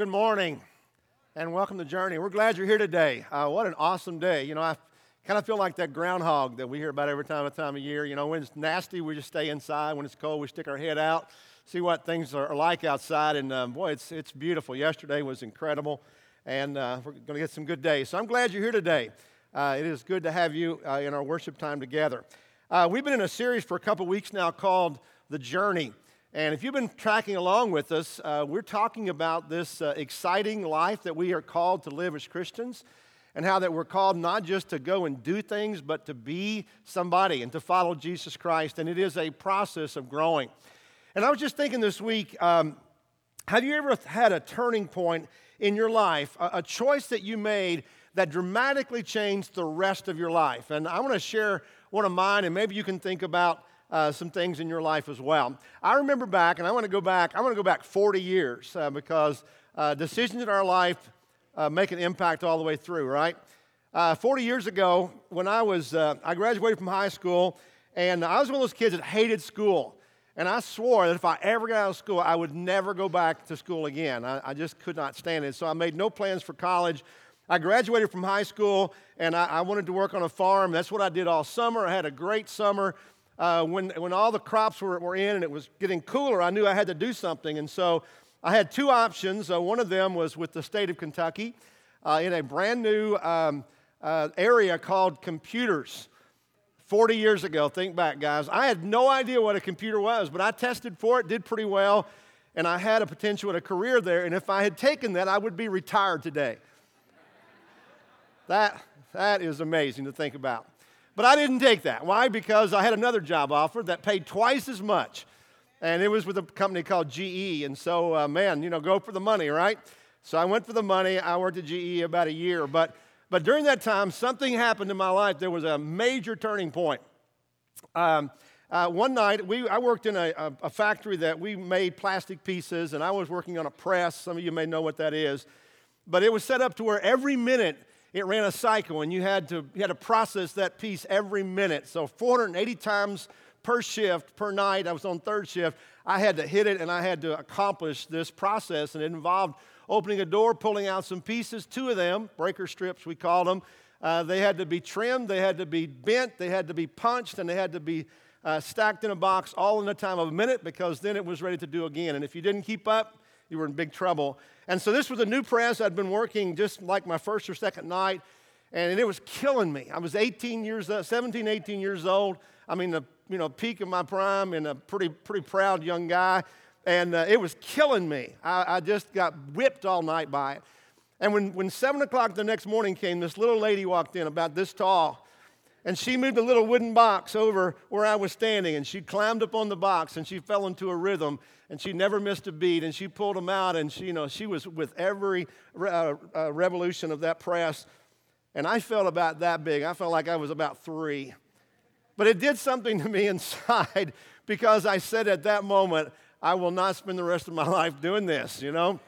Good morning and welcome to Journey. We're glad you're here today. Uh, what an awesome day. You know, I kind of feel like that groundhog that we hear about every time, of time of year. You know, when it's nasty, we just stay inside. When it's cold, we stick our head out, see what things are like outside. And um, boy, it's, it's beautiful. Yesterday was incredible, and uh, we're going to get some good days. So I'm glad you're here today. Uh, it is good to have you uh, in our worship time together. Uh, we've been in a series for a couple weeks now called The Journey. And if you've been tracking along with us, uh, we're talking about this uh, exciting life that we are called to live as Christians, and how that we're called not just to go and do things, but to be somebody and to follow Jesus Christ. And it is a process of growing. And I was just thinking this week um, have you ever had a turning point in your life, a, a choice that you made that dramatically changed the rest of your life? And I want to share one of mine, and maybe you can think about uh, some things in your life as well. I remember back, and I want to go back, I want to go back 40 years uh, because uh, decisions in our life uh, make an impact all the way through, right? Uh, 40 years ago, when I was, uh, I graduated from high school, and I was one of those kids that hated school. And I swore that if I ever got out of school, I would never go back to school again. I, I just could not stand it. So I made no plans for college. I graduated from high school and I, I, wanted to work on a farm. That's what I did all summer. I had a great summer uh, when, when all the crops were, were in and it was getting cooler, I knew I had to do something. And so I had two options. Uh, one of them was with the state of Kentucky uh, in a brand new um, uh, area called computers. 40 years ago, think back, guys. I had no idea what a computer was, but I tested for it, did pretty well, and I had a potential at a career there. And if I had taken that, I would be retired today. that, that is amazing to think about. But I didn't take that. Why? Because I had another job offer that paid twice as much. And it was with a company called GE. And so, uh, man, you know, go for the money, right? So I went for the money. I worked at GE about a year. But, but during that time, something happened in my life. There was a major turning point. Um, uh, one night, we, I worked in a, a, a, factory that we made plastic pieces, and I was working on a press. Some of you may know what that is. But it was set up to where every minute it ran a cycle and you had to, you had to process that piece every minute. So 480 times per shift, per night, I was on third shift, I had to hit it and I had to accomplish this process. And it involved opening a door, pulling out some pieces, two of them, breaker strips, we called them. Uh, they had to be trimmed, they had to be bent, they had to be punched, and they had to be uh, stacked in a box all in the time of a minute because then it was ready to do again. And if you didn't keep up, you were in big trouble. And so this was a new press. I'd been working just like my first or second night, and it was killing me. I was 18 years, 17, 18 years old. I mean, the you know peak of my prime, and a pretty pretty proud young guy, and uh, it was killing me. I, I just got whipped all night by it. And when, when 7 o'clock the next morning came, this little lady walked in about this tall. And she moved a little wooden box over where I was standing, and she climbed up on the box and she fell into a rhythm, and she never missed a beat. And she pulled them out, and she, you know, she was with every uh, uh, revolution of that press. And I felt about that big. I felt like I was about three. But it did something to me inside because I said at that moment, I will not spend the rest of my life doing this, you know?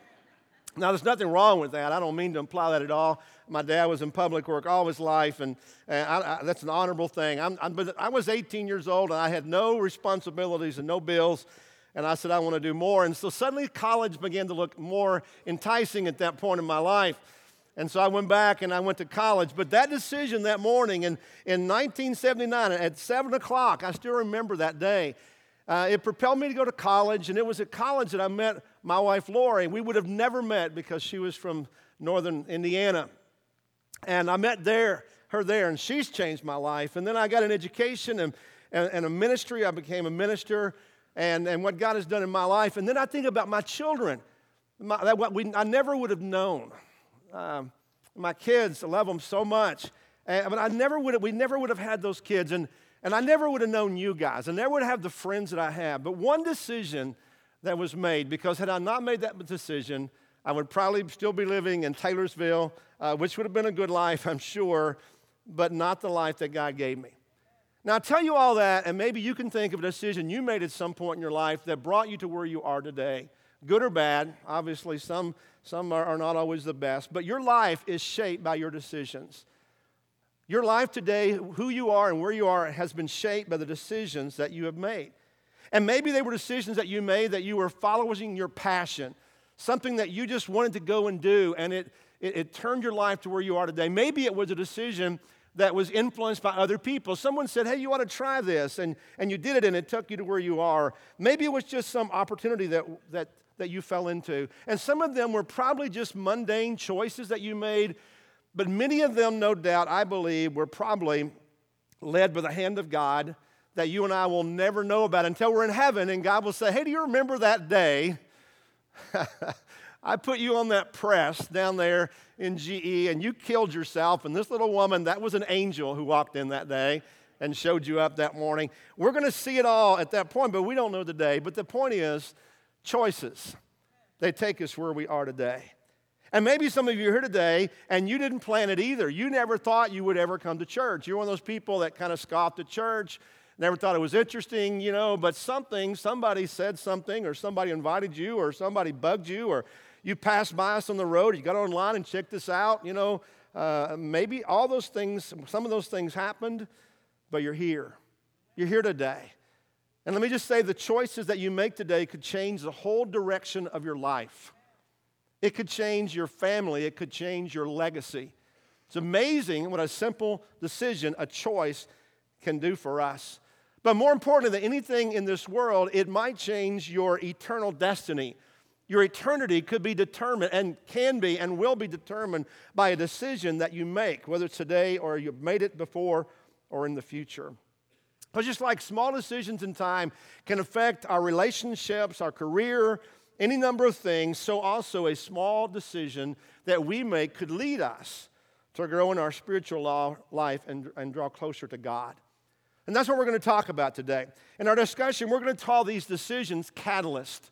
Now, there's nothing wrong with that. I don't mean to imply that at all. My dad was in public work all his life, and, and I, I, that's an honorable thing. I'm, I'm, but I was 18 years old, and I had no responsibilities and no bills, and I said, I want to do more. And so suddenly college began to look more enticing at that point in my life. And so I went back and I went to college. But that decision that morning in, in 1979 at 7 o'clock, I still remember that day, uh, it propelled me to go to college. And it was at college that I met my wife Lori. We would have never met because she was from northern Indiana. And I met there, her there, and she's changed my life. And then I got an education and, and, and a ministry. I became a minister and, and what God has done in my life. And then I think about my children. My, that, what we, I never would have known. Um, my kids, I love them so much. And, but I never would have, we never would have had those kids. And, and I never would have known you guys. I never would have the friends that I have. But one decision that was made because had I not made that decision, I would probably still be living in Taylorsville, uh, which would have been a good life, I'm sure, but not the life that God gave me. Now, I tell you all that, and maybe you can think of a decision you made at some point in your life that brought you to where you are today. Good or bad, obviously, some, some are, are not always the best, but your life is shaped by your decisions. Your life today, who you are and where you are, has been shaped by the decisions that you have made. And maybe they were decisions that you made that you were following your passion. something that you just wanted to go and do, and it, it, it turned your life to where you are today. Maybe it was a decision that was influenced by other people. Someone said, Hey, you ought to try this, and, and you did it, and it took you to where you are. Maybe it was just some opportunity that, that, that you fell into. And some of them were probably just mundane choices that you made, but many of them, no doubt, I believe, were probably led by the hand of God that you and I will never know about until we're in heaven, and God will say, Hey, do you remember that day? I put you on that press down there in GE and you killed yourself. And this little woman, that was an angel who walked in that day and showed you up that morning. We're going to see it all at that point, but we don't know the day. But the point is choices. They take us where we are today. And maybe some of you are here today and you didn't plan it either. You never thought you would ever come to church. You're one of those people that kind of scoffed at church, never thought it was interesting, you know, but something, somebody said something, or somebody invited you, or somebody bugged you, or you passed by us on the road, you got online and checked this out, you know, uh, maybe all those things, some of those things happened, but you're here. You're here today. And let me just say the choices that you make today could change the whole direction of your life. It could change your family, it could change your legacy. It's amazing what a simple decision, a choice, can do for us. But more important than anything in this world, it might change your eternal destiny. Your eternity could be determined and can be and will be determined by a decision that you make, whether it's today or you've made it before or in the future. But just like small decisions in time can affect our relationships, our career, any number of things, so also a small decision that we make could lead us to grow in our spiritual life and, and draw closer to God. And that's what we're going to talk about today. In our discussion, we're going to call these decisions catalyst.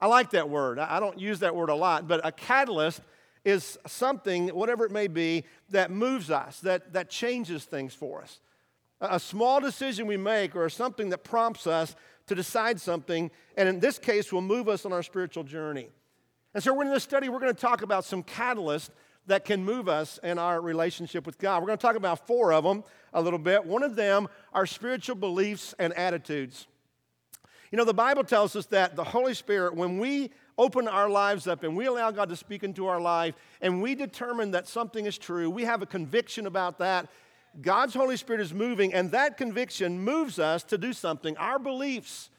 I like that word. I don't use that word a lot, but a catalyst is something, whatever it may be, that moves us, that, that changes things for us. A small decision we make or something that prompts us to decide something, and in this case, will move us on our spiritual journey. And so, we're in this study, we're going to talk about some catalysts that can move us in our relationship with God. We're going to talk about four of them a little bit. One of them are spiritual beliefs and attitudes. You know, the Bible tells us that the Holy Spirit, when we open our lives up and we allow God to speak into our life and we determine that something is true, we have a conviction about that. God's Holy Spirit is moving, and that conviction moves us to do something. Our beliefs,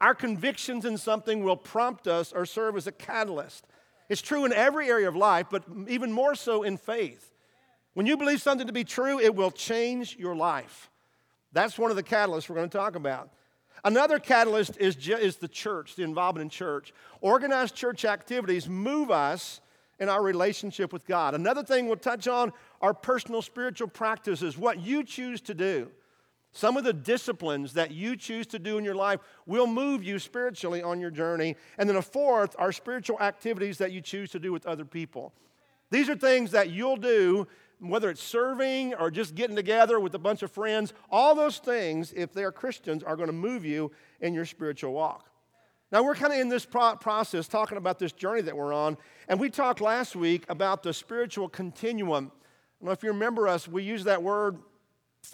our convictions in something will prompt us or serve as a catalyst. It's true in every area of life, but even more so in faith. When you believe something to be true, it will change your life. That's one of the catalysts we're going to talk about. Another catalyst is, is the church, the involvement in church. Organized church activities move us in our relationship with God. Another thing we'll touch on are personal spiritual practices, what you choose to do. Some of the disciplines that you choose to do in your life will move you spiritually on your journey. And then a fourth are spiritual activities that you choose to do with other people. These are things that you'll do whether it's serving or just getting together with a bunch of friends, all those things, if they're Christians, are going to move you in your spiritual walk. Now, we're kind of in this pro- process talking about this journey that we're on, and we talked last week about the spiritual continuum. If you remember us, we used that word,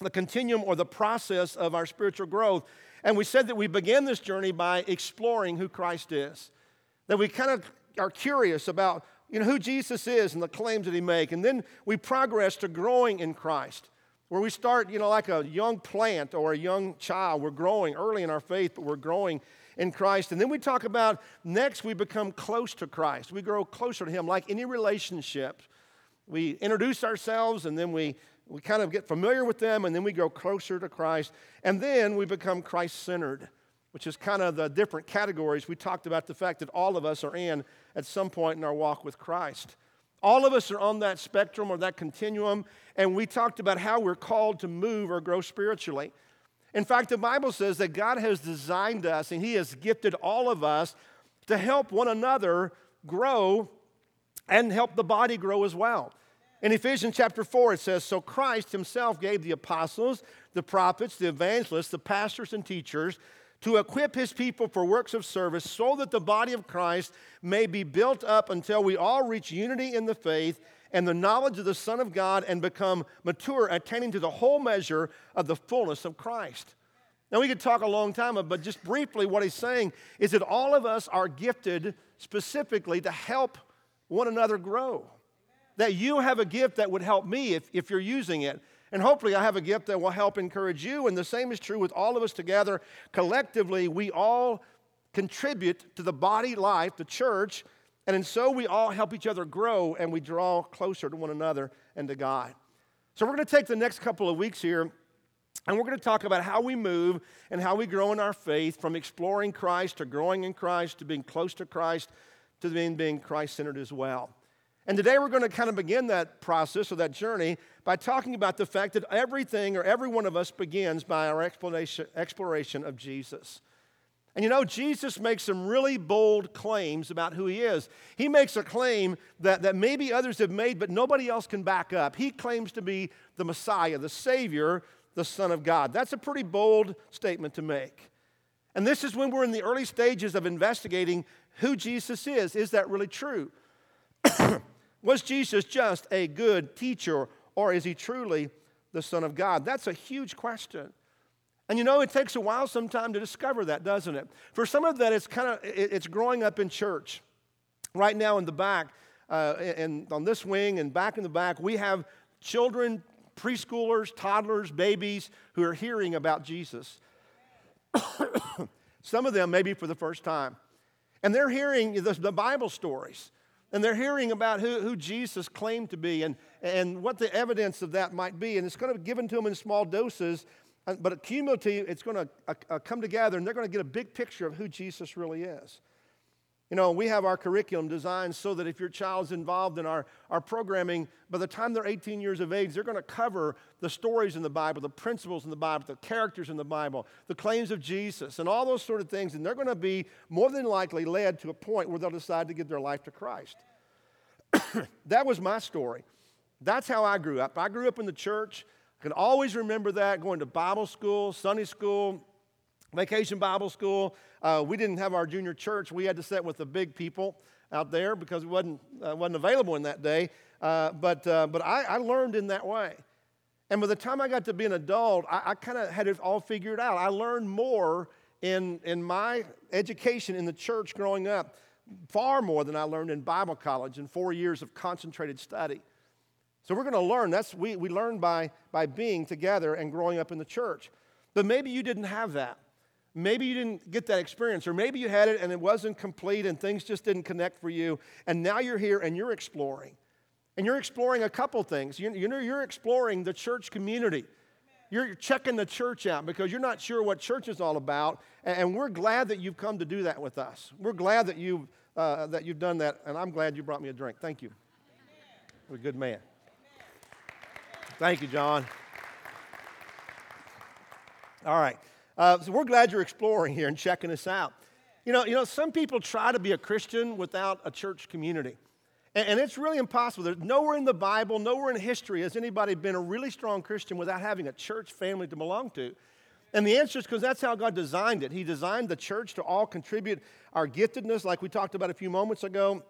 the continuum or the process of our spiritual growth, and we said that we began this journey by exploring who Christ is. That we kind of are curious about you know, who Jesus is and the claims that he makes. And then we progress to growing in Christ, where we start, you know, like a young plant or a young child. We're growing early in our faith, but we're growing in Christ. And then we talk about next we become close to Christ. We grow closer to him like any relationship. We introduce ourselves and then we we kind of get familiar with them and then we grow closer to Christ. And then we become Christ centered which is kind of the different categories. We talked about the fact that all of us are in at some point in our walk with Christ. All of us are on that spectrum or that continuum, and we talked about how we're called to move or grow spiritually. In fact, the Bible says that God has designed us and He has gifted all of us to help one another grow and help the body grow as well. In Ephesians chapter 4, it says, So Christ Himself gave the apostles, the prophets, the evangelists, the pastors, and teachers to equip his people for works of service so that the body of Christ may be built up until we all reach unity in the faith and the knowledge of the Son of God and become mature, attaining to the whole measure of the fullness of Christ. Now, we could talk a long time, but just briefly, what he's saying is that all of us are gifted specifically to help one another grow. That you have a gift that would help me if, if you're using it. And hopefully, I have a gift that will help encourage you. And the same is true with all of us together. Collectively, we all contribute to the body life, the church, and in so we all help each other grow and we draw closer to one another and to God. So, we're going to take the next couple of weeks here and we're going to talk about how we move and how we grow in our faith from exploring Christ to growing in Christ to being close to Christ to being, being Christ centered as well. And today we're going to kind of begin that process or that journey by talking about the fact that everything or every one of us begins by our exploration, exploration of Jesus. And you know, Jesus makes some really bold claims about who he is. He makes a claim that, that maybe others have made, but nobody else can back up. He claims to be the Messiah, the Savior the Son of God. That's a pretty bold statement to make. And this is when we're in the early stages of investigating who Jesus is. Is that really true? Was Jesus just a good teacher, or is he truly the Son of God? That's a huge question. And you know, it takes a while sometime to discover that, doesn't it? For some of that, it's kind of it's growing up in church. Right now in the back, uh, and on this wing and back in the back, we have children preschoolers, toddlers, babies who are hearing about Jesus. Some of them maybe for the first time. And they're hearing the, the Bible stories. And they're hearing about who, who Jesus claimed to be and, and what the evidence of that might be. And it's to be given to them in small doses, but cumulatively, it's going to uh, uh, come together and they're going to get a big picture of who Jesus really is. You know, we have our curriculum designed so that if your child's involved in our, our programming, by the time they're 18 years of age, they're going to cover the stories in the Bible, the principles in the Bible, the characters in the Bible, the claims of Jesus, and all those sort of things. And they're going to be more than likely led to a point where they'll decide to give their life to Christ. that was my story. That's how I grew up. I grew up in the church. I can always remember that going to Bible school, Sunday school, Vacation Bible School. Uh, we didn't have our junior church. We had to sit with the big people out there because it wasn't, uh, wasn't available in that day. Uh, but uh, but I, I, learned in that way. And by the time I got to be an adult, I, I kind of had it all figured out. I learned more in, in my education in the church growing up, far more than I learned in Bible college in four years of concentrated study. So we're going to learn. That's we, we learn by, by being together and growing up in the church. But maybe you didn't have that. Maybe you didn't get that experience, or maybe you had it and it wasn't complete and things just didn't connect for you. And now you're here and you're exploring. And you're exploring a couple things. You, you know, you're exploring the church community. You're checking the church out because you're not sure what church is all about. And we're glad that you've come to do that with us. We're glad that you've, uh, that you've done that. And I'm glad you brought me a drink. Thank you. You're a good man. Thank you, John. All right. Uh, so we're glad you're exploring here and checking us out. You know, you know, some people try to be a Christian without a church community. And, and it's really impossible. There's nowhere in the Bible, nowhere in history has anybody been a really strong Christian without having a church family to belong to. And the answer is because that's how God designed it. He designed the church to all contribute our giftedness, like we talked about a few moments ago,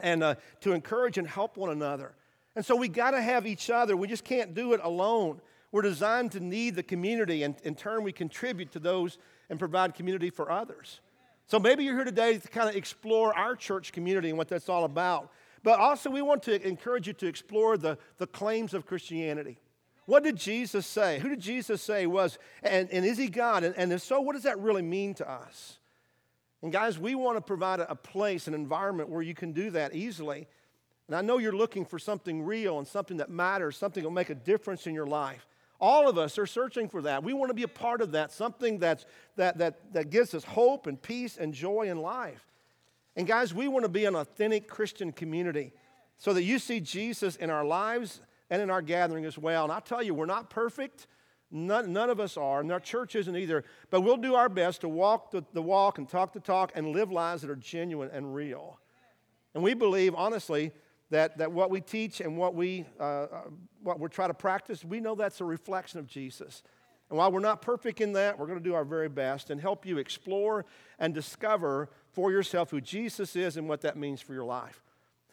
and uh, to encourage and help one another. And so we got to have each other. We just can't do it alone. We're designed to need the community, and in turn, we contribute to those and provide community for others. So maybe you're here today to kind of explore our church community and what that's all about. But also, we want to encourage you to explore the, the claims of Christianity. What did Jesus say? Who did Jesus say was, and, and is he God? And, and if so, what does that really mean to us? And guys, we want to provide a, a place, an environment where you can do that easily. And I know you're looking for something real and something that matters, something that will make a difference in your life. All of us are searching for that. We want to be a part of that, something that's, that, that, that gives us hope and peace and joy in life. And guys, we want to be an authentic Christian community so that you see Jesus in our lives and in our gathering as well. And I tell you, we're not perfect. None, none of us are, and our church isn't either. But we'll do our best to walk the, the walk and talk the talk and live lives that are genuine and real. And we believe, honestly, that, that what we teach and what we, uh, uh, what we're trying to practice, we know that's a reflection of Jesus. And while we're not perfect in that, we're going to do our very best and help you explore and discover for yourself who Jesus is and what that means for your life.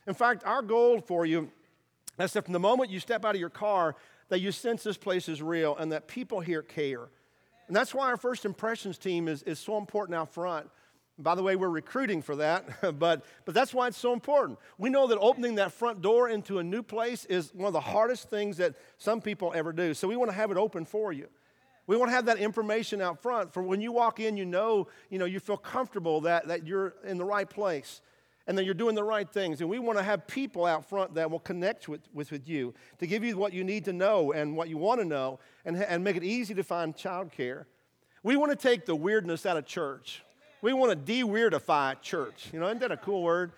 In fact, our goal for you is that from the moment you step out of your car, that you sense this place is real and that people here care. And that's why our first impressions team is, is so important out front. By the way, we're recruiting for that, but, but that's why it's so important. We know that opening that front door into a new place is one of the hardest things that some people ever do. So we want to have it open for you. We want to have that information out front for when you walk in, you know, you know, you feel comfortable that, that you're in the right place and that you're doing the right things. And we want to have people out front that will connect with, with, with you to give you what you need to know and what you want to know and, and make it easy to find childcare. We want to take the weirdness out of church. We want to de-weirdify church. You know, isn't that a cool word?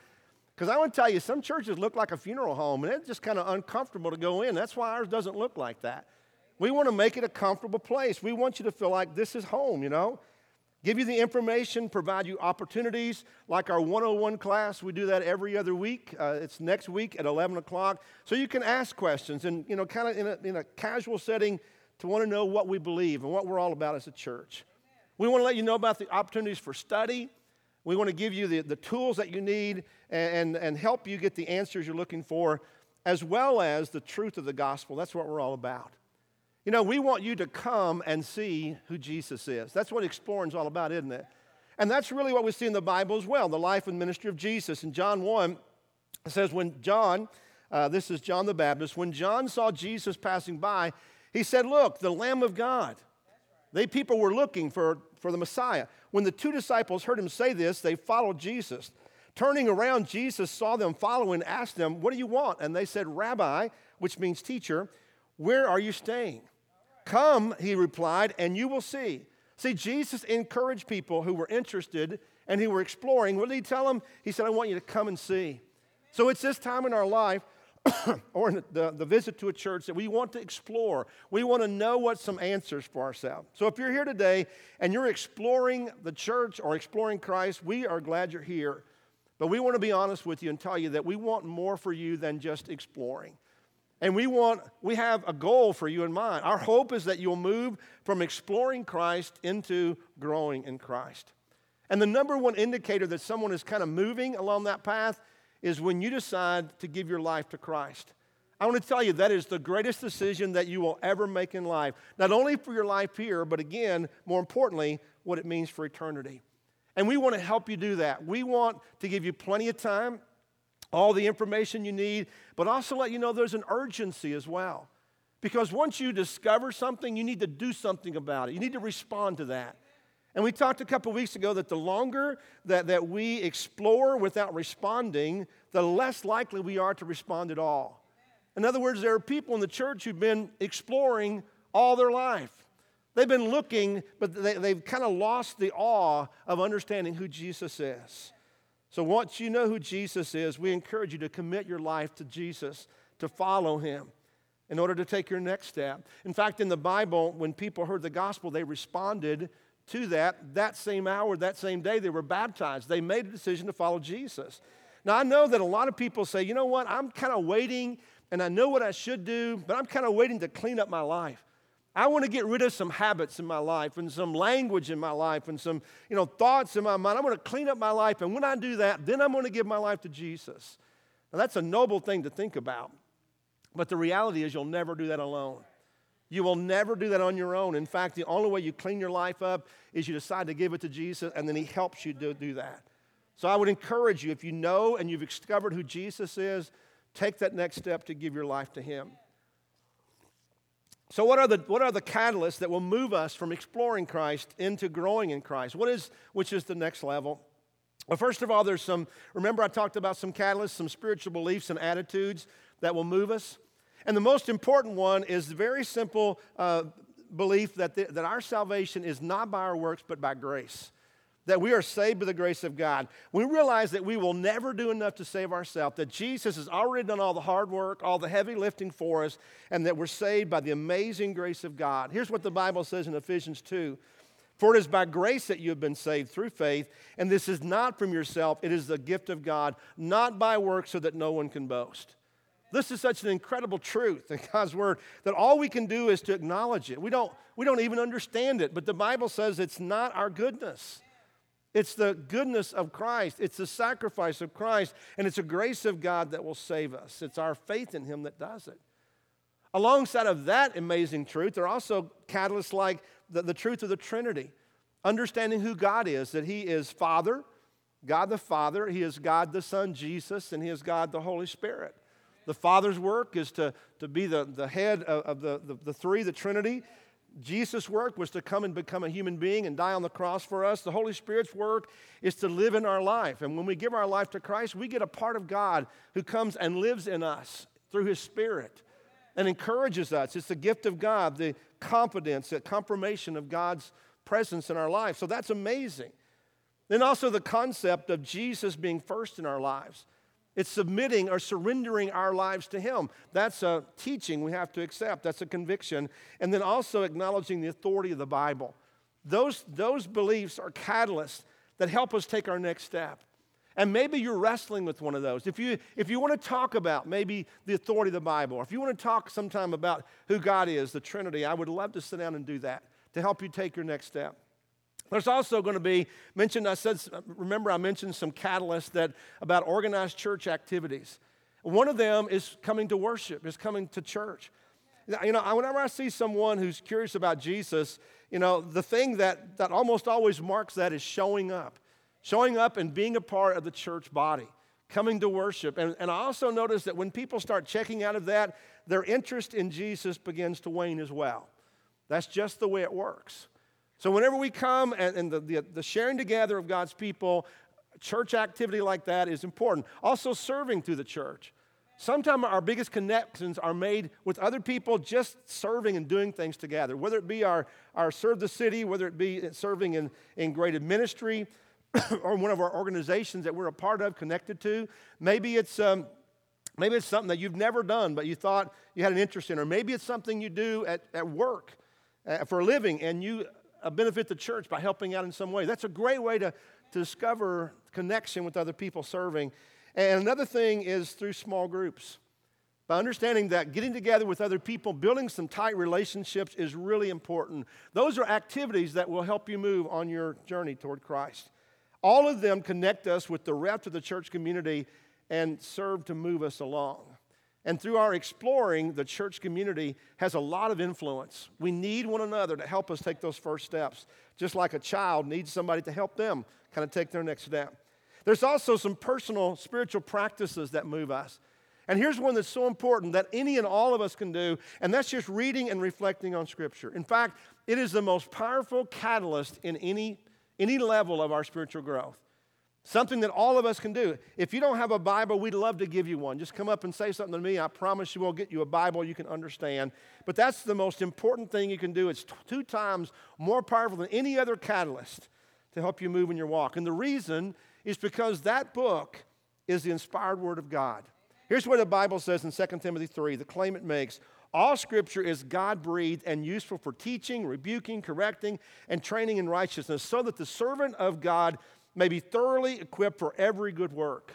Because I want to tell you, some churches look like a funeral home, and it's just kind of uncomfortable to go in. That's why ours doesn't look like that. We want to make it a comfortable place. We want you to feel like this is home, you know? Give you the information, provide you opportunities like our 101 class. We do that every other week. Uh, it's next week at 11 o'clock. So you can ask questions and, you know, kind of in a, in a casual setting to want to know what we believe and what we're all about as a church. We want to let you know about the opportunities for study. We want to give you the, the tools that you need and, and, and help you get the answers you're looking for, as well as the truth of the gospel. That's what we're all about. You know, we want you to come and see who Jesus is. That's what exploring is all about, isn't it? And that's really what we see in the Bible as well the life and ministry of Jesus. In John 1, it says, When John, uh, this is John the Baptist, when John saw Jesus passing by, he said, Look, the Lamb of God. They people were looking for, for the Messiah. When the two disciples heard him say this, they followed Jesus. Turning around, Jesus saw them following, asked them, What do you want? And they said, Rabbi, which means teacher, where are you staying? Come, he replied, and you will see. See, Jesus encouraged people who were interested and who were exploring. What did he tell them? He said, I want you to come and see. So it's this time in our life, or the, the visit to a church, that we want to explore. We want to know what some answers for ourselves. So if you're here today and you're exploring the church or exploring Christ, we are glad you're here. But we want to be honest with you and tell you that we want more for you than just exploring. And we want, we have a goal for you in mind. Our hope is that you'll move from exploring Christ into growing in Christ. And the number one indicator that someone is kind of moving along that path is when you decide to give your life to Christ. I want to tell you that is the greatest decision that you will ever make in life, not only for your life here, but again, more importantly, what it means for eternity. And we want to help you do that. We want to give you plenty of time all the information you need, but also let you know there's an urgency as well. Because once you discover something, you need to do something about it. You need to respond to that. And we talked a couple weeks ago that the longer that, that we explore without responding, the less likely we are to respond at all. In other words, there are people in the church who've been exploring all their life. They've been looking, but they, they've kind of lost the awe of understanding who Jesus is. So once you know who Jesus is, we encourage you to commit your life to Jesus, to follow him in order to take your next step. In fact, in the Bible, when people heard the gospel, they responded to that. That same hour, that same day, they were baptized. They made a decision to follow Jesus. Now, I know that a lot of people say, you know what, I'm kind of waiting and I know what I should do, but I'm kind of waiting to clean up my life. I want to get rid of some habits in my life and some language in my life and some, you know, thoughts in my mind. I want to clean up my life. And when I do that, then I'm going to give my life to Jesus. Now, that's a noble thing to think about. But the reality is, you'll never do that alone. You will never do that on your own. In fact, the only way you clean your life up is you decide to give it to Jesus, and then He helps you to do that. So I would encourage you, if you know and you've discovered who Jesus is, take that next step to give your life to Him. So, what are, the, what are the catalysts that will move us from exploring Christ into growing in Christ? What is, which is the next level? Well, first of all, there's some, remember I talked about some catalysts, some spiritual beliefs and attitudes that will move us? And the most important one is the very simple uh, belief that, the, that our salvation is not by our works, but by grace that we are saved by the grace of God. We realize that we will never do enough to save ourselves, that Jesus has already done all the hard work, all the heavy lifting for us, and that we're saved by the amazing grace of God. Here's what the Bible says in Ephesians 2 For it is by grace that you have been saved through faith, and this is not from yourself, it is the gift of God, not by works, so that no one can boast. This is such an incredible truth in God's word that all we can do is to acknowledge it. We don't, we don't even understand it, but the Bible says it's not our goodness. It's the goodness of Christ, it's the sacrifice of Christ, and it's a grace of God that will save us. It's our faith in Him that does it. Alongside of that amazing truth, there are also catalysts like the, the truth of the Trinity, understanding who God is, that He is Father, God the Father, He is God the Son, Jesus, and He is God the Holy Spirit. The Father's work is to, to be the, the head of, of the, the, the three, the Trinity. Jesus' work was to come and become a human being and die on the cross for us. The Holy Spirit's work is to live in our life. And when we give our life to Christ, we get a part of God who comes and lives in us through His Spirit and encourages us. It's the gift of God, the confidence, the confirmation of God's presence in our life. So that's amazing. Then also the concept of Jesus being first in our lives. It's submitting or surrendering our lives to Him. That's a teaching we have to accept, that's a conviction. And then also acknowledging the authority of the Bible. Those, those beliefs are catalysts that help us take our next step. And maybe you're wrestling with one of those. If you, if you want to talk about maybe the authority of the Bible, or if you want to talk sometime about who God is, the Trinity, I would love to sit down and do that to help you take your next step. There's also going to be mentioned, I said, remember I mentioned some catalysts that about organized church activities. One of them is coming to worship, is coming to church. You know, whenever I see someone who's curious about Jesus, you know, the thing that, that almost always marks that is showing up showing up and being a part of the church body, coming to worship. And, and I also notice that when people start checking out of that, their interest in Jesus begins to wane as well. That's just the way it works. So, whenever we come and, and the, the, the sharing together of God's people, church activity like that is important. Also, serving through the church. Sometimes our biggest connections are made with other people just serving and doing things together, whether it be our, our serve the city, whether it be serving in, in great ministry, or one of our organizations that we're a part of, connected to. Maybe it's, um, maybe it's something that you've never done, but you thought you had an interest in, or maybe it's something you do at, at work uh, for a living and you benefit the church by helping out in some way. That's a great way to, to discover connection with other people serving. And another thing is through small groups. By understanding that getting together with other people, building some tight relationships is really important. Those are activities that will help you move on your journey toward Christ. All of them connect us with the rest of the church community and serve to move us along. And through our exploring, the church community has a lot of influence. We need one another to help us take those first steps, just like a child needs somebody to help them kind of take their next step. There's also some personal spiritual practices that move us. And here's one that's so important that any and all of us can do, and that's just reading and reflecting on Scripture. In fact, it is the most powerful catalyst in any any level of our spiritual growth. Something that all of us can do. If you don't have a Bible, we'd love to give you one. Just come up and say something to me. I promise you we'll get you a Bible you can understand. But that's the most important thing you can do. It's two times more powerful than any other catalyst to help you move in your walk. And the reason is because that book is the inspired word of God. Here's what the Bible says in 2 Timothy 3, the claim it makes all scripture is God breathed and useful for teaching, rebuking, correcting, and training in righteousness, so that the servant of God may be thoroughly equipped for every good work.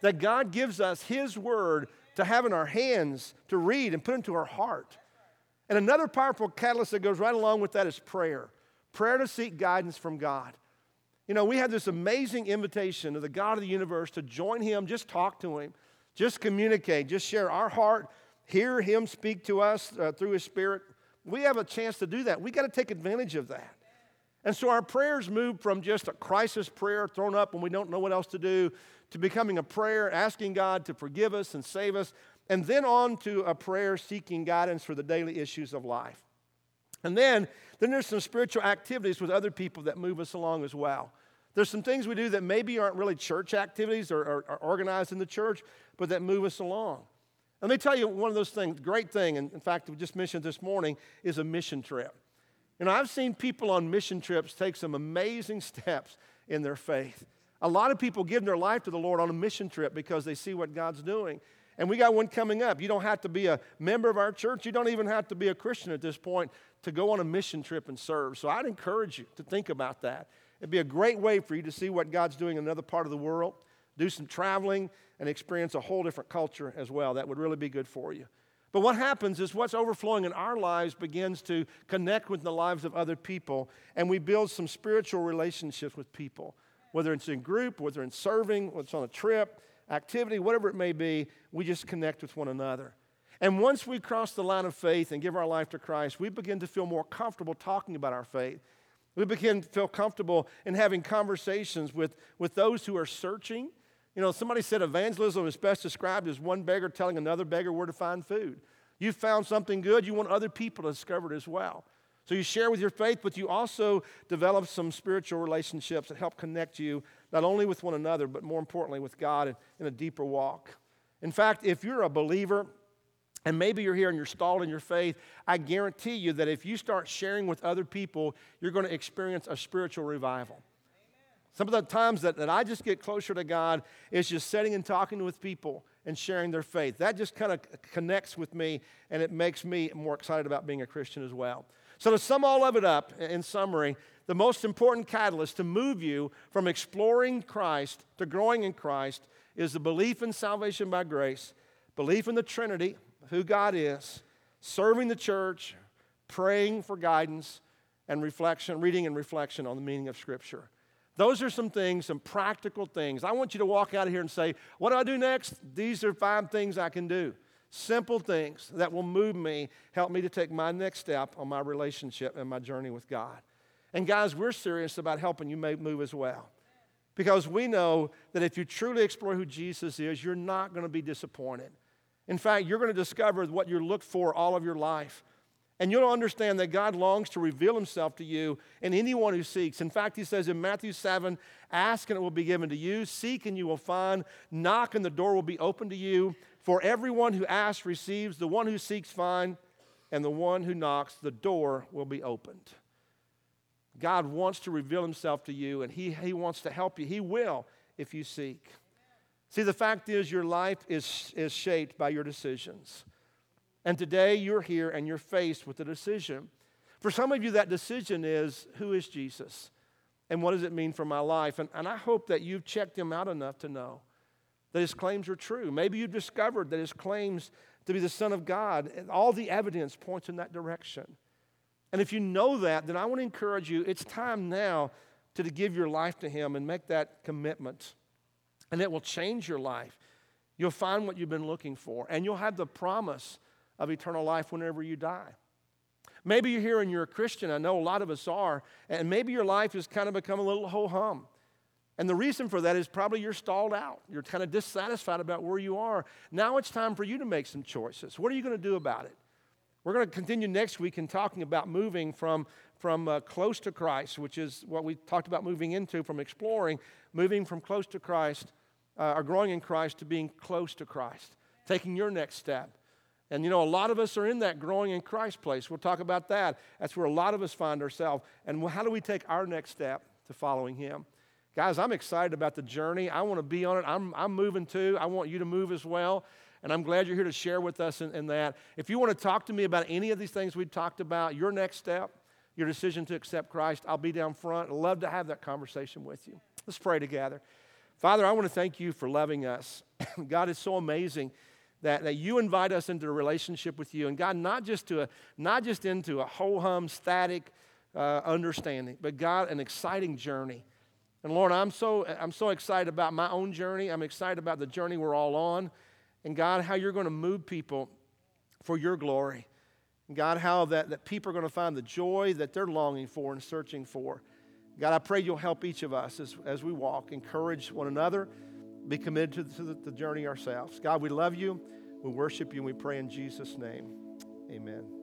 That God gives us His word to have in our hands, to read, and put into our heart. And another powerful catalyst that goes right along with that is prayer prayer to seek guidance from God. You know, we have this amazing invitation of the God of the universe to join Him, just talk to Him, just communicate, just share our heart hear Him speak to us uh, through His Spirit, we have a chance to do that. We got to take advantage of that. And so our prayers move from just a crisis prayer thrown up when we don't know what else to do to becoming a prayer asking God to forgive us and save us, and then on to a prayer seeking guidance for the daily issues of life. And then, then there's some spiritual activities with other people that move us along as well. There's some things we do that maybe aren't really church activities or, or, or organized in the church, but that move us along. Let me tell you one of those things, great thing, and in fact, we just mentioned this morning, is a mission trip. You know, I've seen people on mission trips take some amazing steps in their faith. A lot of people give their life to the Lord on a mission trip because they see what God's doing. And we got one coming up. You don't have to be a member of our church. You don't even have to be a Christian at this point to go on a mission trip and serve. So I'd encourage you to think about that. It'd be a great way for you to see what God's doing in another part of the world, do some traveling, and experience a whole different culture as well. That would really be good for you. But what happens is what's overflowing in our lives begins to connect with the lives of other people, and we build some spiritual relationships with people. Whether it's in group, whether it's serving, whether it's on a trip, activity, whatever it may be, we just connect with one another. And once we cross the line of faith and give our life to Christ, we begin to feel more comfortable talking about our faith. We begin to feel comfortable in having conversations with, with those who are searching. You know, somebody said evangelism is best described as one beggar telling another beggar where to find food. You found something good, you want other people to discover it as well. So you share with your faith, but you also develop some spiritual relationships that help connect you not only with one another, but more importantly with God in a deeper walk. In fact, if you're a believer, and maybe you're here and you're stalled in your faith, I guarantee you that if you start sharing with other people, you're going to experience a spiritual revival. Some of the times that, that I just get closer to God is just sitting and talking with people and sharing their faith. That just kind of connects with me and it makes me more excited about being a Christian as well. So, to sum all of it up, in summary, the most important catalyst to move you from exploring Christ to growing in Christ is the belief in salvation by grace, belief in the Trinity, who God is, serving the church, praying for guidance, and reflection, reading and reflection on the meaning of Scripture. Those are some things, some practical things. I want you to walk out of here and say, What do I do next? These are five things I can do. Simple things that will move me, help me to take my next step on my relationship and my journey with God. And guys, we're serious about helping you move as well. Because we know that if you truly explore who Jesus is, you're not going to be disappointed. In fact, you're going to discover what you looked for all of your life. And you'll understand that God longs to reveal himself to you and anyone who seeks. In fact, he says in Matthew 7 ask and it will be given to you, seek and you will find, knock and the door will be opened to you. For everyone who asks receives, the one who seeks finds, and the one who knocks, the door will be opened. God wants to reveal himself to you and he, he wants to help you. He will if you seek. See, the fact is, your life is, is shaped by your decisions. And today you're here and you're faced with a decision. For some of you, that decision is who is Jesus? And what does it mean for my life? And, and I hope that you've checked him out enough to know that his claims are true. Maybe you've discovered that his claims to be the Son of God, all the evidence points in that direction. And if you know that, then I want to encourage you it's time now to, to give your life to him and make that commitment and it will change your life. You'll find what you've been looking for, and you'll have the promise of eternal life whenever you die. Maybe you're here and you're a Christian. I know a lot of us are, and maybe your life has kind of become a little ho hum. And the reason for that is probably you're stalled out. You're kind of dissatisfied about where you are. Now it's time for you to make some choices. What are you going to do about it? We're going to continue next week in talking about moving from, from uh, close to Christ, which is what we talked about moving into from exploring, moving from close to Christ uh, are growing in Christ to being close to Christ, taking your next step. And you know, a lot of us are in that growing in Christ place. We'll talk about that. That's where a lot of us find ourselves. And how do we take our next step to following Him? Guys, I'm excited about the journey. I want to be on it. I'm, I'm moving too. I want you to move as well. And I'm glad you're here to share with us in, in that. If you want to talk to me about any of these things we've talked about, your next step, your decision to accept Christ, I'll be down front. I'd love to have that conversation with you. Let's pray together. Father, I want to thank you for loving us. God is so amazing that, that you invite us into a relationship with you. And God, not just, to a, not just into a ho hum, static uh, understanding, but God, an exciting journey. And Lord, I'm so, I'm so excited about my own journey. I'm excited about the journey we're all on. And God, how you're going to move people for your glory. And God, how that, that people are going to find the joy that they're longing for and searching for. God, I pray you'll help each of us as, as we walk, encourage one another, be committed to, the, journey ourselves. God, we love you, we worship you, and we pray in Jesus' name. Amen.